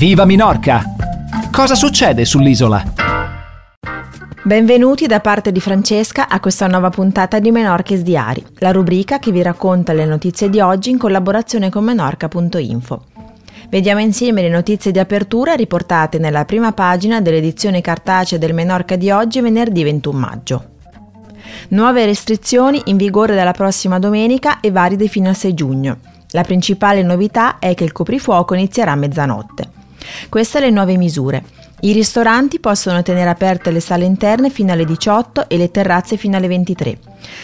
Viva Minorca! Cosa succede sull'isola? Benvenuti da parte di Francesca a questa nuova puntata di Menorches Diari, la rubrica che vi racconta le notizie di oggi in collaborazione con menorca.info. Vediamo insieme le notizie di apertura riportate nella prima pagina dell'edizione cartacea del Menorca di oggi, venerdì 21 maggio. Nuove restrizioni in vigore dalla prossima domenica e valide fino al 6 giugno. La principale novità è che il coprifuoco inizierà a mezzanotte. Queste le nuove misure. I ristoranti possono tenere aperte le sale interne fino alle 18 e le terrazze fino alle 23.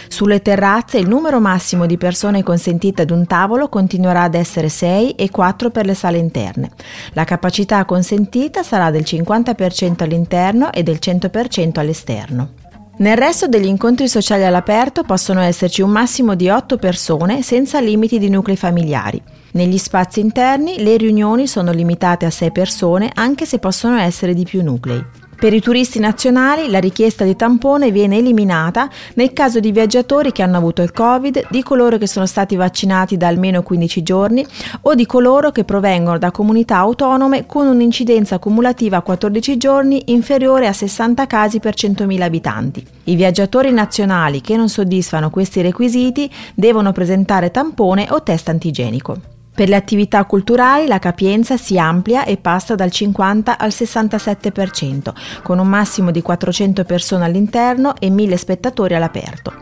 Sulle terrazze il numero massimo di persone consentite ad un tavolo continuerà ad essere 6 e 4 per le sale interne. La capacità consentita sarà del 50% all'interno e del 100% all'esterno. Nel resto degli incontri sociali all'aperto possono esserci un massimo di 8 persone senza limiti di nuclei familiari. Negli spazi interni le riunioni sono limitate a 6 persone anche se possono essere di più nuclei. Per i turisti nazionali la richiesta di tampone viene eliminata nel caso di viaggiatori che hanno avuto il Covid, di coloro che sono stati vaccinati da almeno 15 giorni o di coloro che provengono da comunità autonome con un'incidenza cumulativa a 14 giorni inferiore a 60 casi per 100.000 abitanti. I viaggiatori nazionali che non soddisfano questi requisiti devono presentare tampone o test antigenico. Per le attività culturali la capienza si amplia e passa dal 50 al 67%, con un massimo di 400 persone all'interno e 1000 spettatori all'aperto.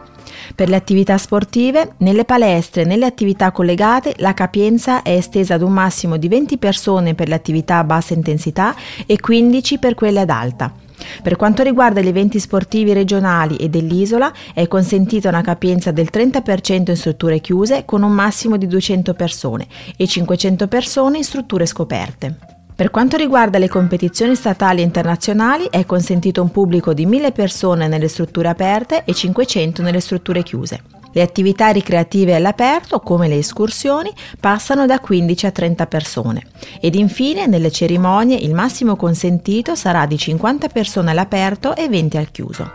Per le attività sportive, nelle palestre e nelle attività collegate la capienza è estesa ad un massimo di 20 persone per le attività a bassa intensità e 15 per quelle ad alta. Per quanto riguarda gli eventi sportivi regionali e dell'isola, è consentita una capienza del 30% in strutture chiuse con un massimo di 200 persone e 500 persone in strutture scoperte. Per quanto riguarda le competizioni statali e internazionali, è consentito un pubblico di 1000 persone nelle strutture aperte e 500 nelle strutture chiuse. Le attività ricreative all'aperto, come le escursioni, passano da 15 a 30 persone. Ed infine, nelle cerimonie, il massimo consentito sarà di 50 persone all'aperto e 20 al chiuso.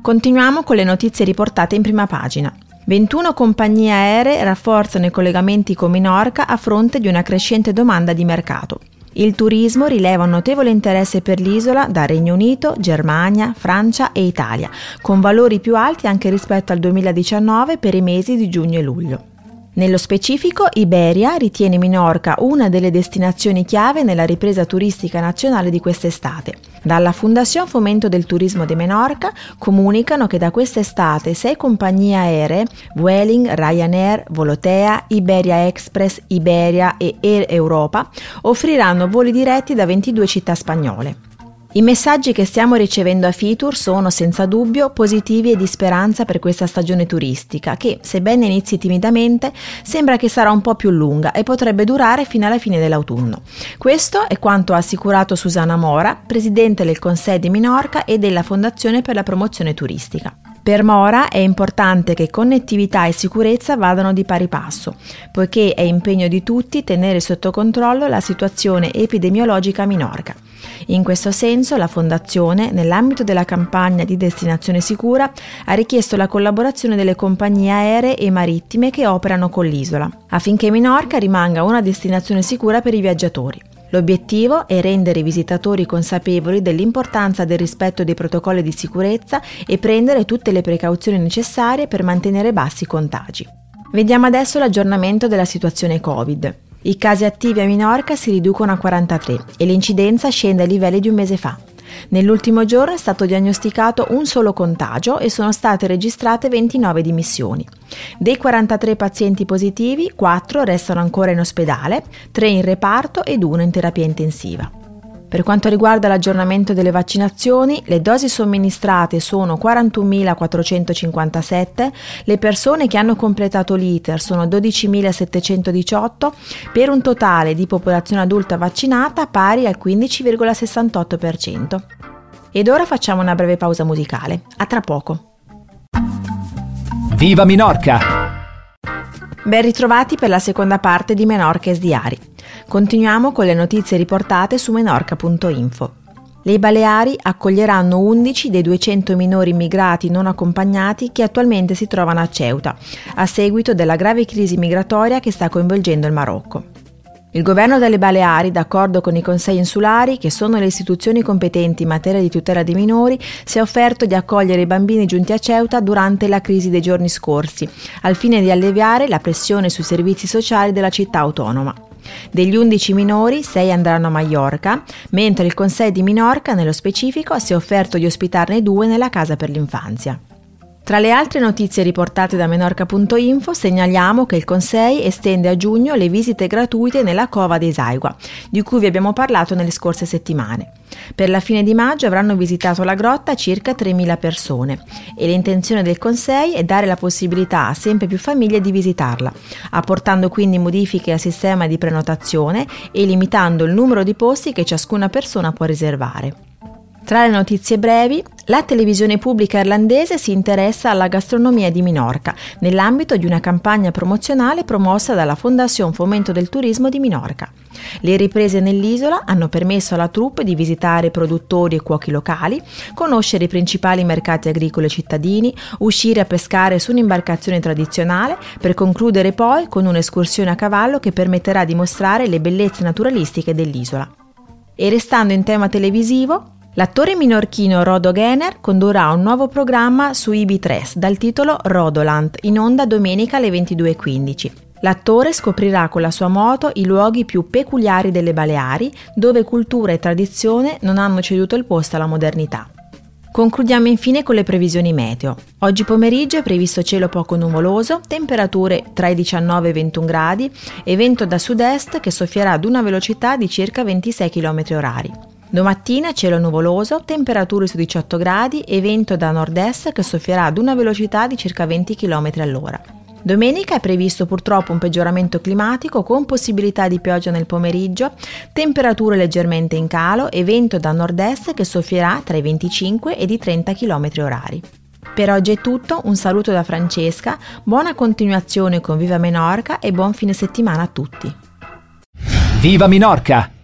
Continuiamo con le notizie riportate in prima pagina. 21 compagnie aeree rafforzano i collegamenti con Minorca a fronte di una crescente domanda di mercato. Il turismo rileva un notevole interesse per l'isola da Regno Unito, Germania, Francia e Italia, con valori più alti anche rispetto al 2019 per i mesi di giugno e luglio. Nello specifico, Iberia ritiene Minorca una delle destinazioni chiave nella ripresa turistica nazionale di quest'estate. Dalla Fondazione Fomento del Turismo di Menorca comunicano che da quest'estate sei compagnie aeree, Vueling, Ryanair, Volotea, Iberia Express, Iberia e Air Europa, offriranno voli diretti da 22 città spagnole. I messaggi che stiamo ricevendo a Fitur sono senza dubbio positivi e di speranza per questa stagione turistica che, sebbene inizi timidamente, sembra che sarà un po' più lunga e potrebbe durare fino alla fine dell'autunno. Questo è quanto ha assicurato Susana Mora, presidente del Conseil di Minorca e della Fondazione per la promozione turistica. Per Mora è importante che connettività e sicurezza vadano di pari passo, poiché è impegno di tutti tenere sotto controllo la situazione epidemiologica a Minorca. In questo senso la Fondazione, nell'ambito della campagna di destinazione sicura, ha richiesto la collaborazione delle compagnie aeree e marittime che operano con l'isola, affinché Minorca rimanga una destinazione sicura per i viaggiatori. L'obiettivo è rendere i visitatori consapevoli dell'importanza del rispetto dei protocolli di sicurezza e prendere tutte le precauzioni necessarie per mantenere bassi i contagi. Vediamo adesso l'aggiornamento della situazione Covid. I casi attivi a Minorca si riducono a 43 e l'incidenza scende ai livelli di un mese fa. Nell'ultimo giorno è stato diagnosticato un solo contagio e sono state registrate 29 dimissioni. Dei 43 pazienti positivi, 4 restano ancora in ospedale, 3 in reparto ed 1 in terapia intensiva. Per quanto riguarda l'aggiornamento delle vaccinazioni, le dosi somministrate sono 41.457, le persone che hanno completato l'iter sono 12.718 per un totale di popolazione adulta vaccinata pari al 15,68%. Ed ora facciamo una breve pausa musicale. A tra poco. Viva Minorca! Ben ritrovati per la seconda parte di Menorca Diari. Continuiamo con le notizie riportate su menorca.info. Le Baleari accoglieranno 11 dei 200 minori immigrati non accompagnati che attualmente si trovano a Ceuta, a seguito della grave crisi migratoria che sta coinvolgendo il Marocco. Il governo delle Baleari, d'accordo con i consigli insulari, che sono le istituzioni competenti in materia di tutela dei minori, si è offerto di accogliere i bambini giunti a Ceuta durante la crisi dei giorni scorsi, al fine di alleviare la pressione sui servizi sociali della città autonoma. Degli 11 minori, 6 andranno a Mallorca, mentre il Consiglio di Minorca, nello specifico, si è offerto di ospitarne due nella casa per l'infanzia. Tra le altre notizie riportate da menorca.info segnaliamo che il Consei estende a giugno le visite gratuite nella Cova dei Saigua, di cui vi abbiamo parlato nelle scorse settimane. Per la fine di maggio avranno visitato la grotta circa 3.000 persone e l'intenzione del Consei è dare la possibilità a sempre più famiglie di visitarla, apportando quindi modifiche al sistema di prenotazione e limitando il numero di posti che ciascuna persona può riservare. Tra le notizie brevi, la televisione pubblica irlandese si interessa alla gastronomia di Minorca nell'ambito di una campagna promozionale promossa dalla Fondazione Fomento del Turismo di Minorca. Le riprese nell'isola hanno permesso alla troupe di visitare produttori e cuochi locali, conoscere i principali mercati agricoli cittadini, uscire a pescare su un'imbarcazione tradizionale per concludere poi con un'escursione a cavallo che permetterà di mostrare le bellezze naturalistiche dell'isola. E restando in tema televisivo, L'attore minorchino Rodo Gener condurrà un nuovo programma su IB3 dal titolo Rodoland, in onda domenica alle 22.15. L'attore scoprirà con la sua moto i luoghi più peculiari delle Baleari, dove cultura e tradizione non hanno ceduto il posto alla modernità. Concludiamo infine con le previsioni meteo. Oggi pomeriggio è previsto cielo poco nuvoloso, temperature tra i 19 e i 21 gradi e vento da sud-est che soffierà ad una velocità di circa 26 km h Domattina cielo nuvoloso, temperature su 18 gradi e vento da nord-est che soffierà ad una velocità di circa 20 km all'ora. Domenica è previsto purtroppo un peggioramento climatico con possibilità di pioggia nel pomeriggio, temperature leggermente in calo e vento da nord-est che soffierà tra i 25 e i 30 km orari. Per oggi è tutto, un saluto da Francesca, buona continuazione con Viva Menorca e buon fine settimana a tutti. Viva Minorca!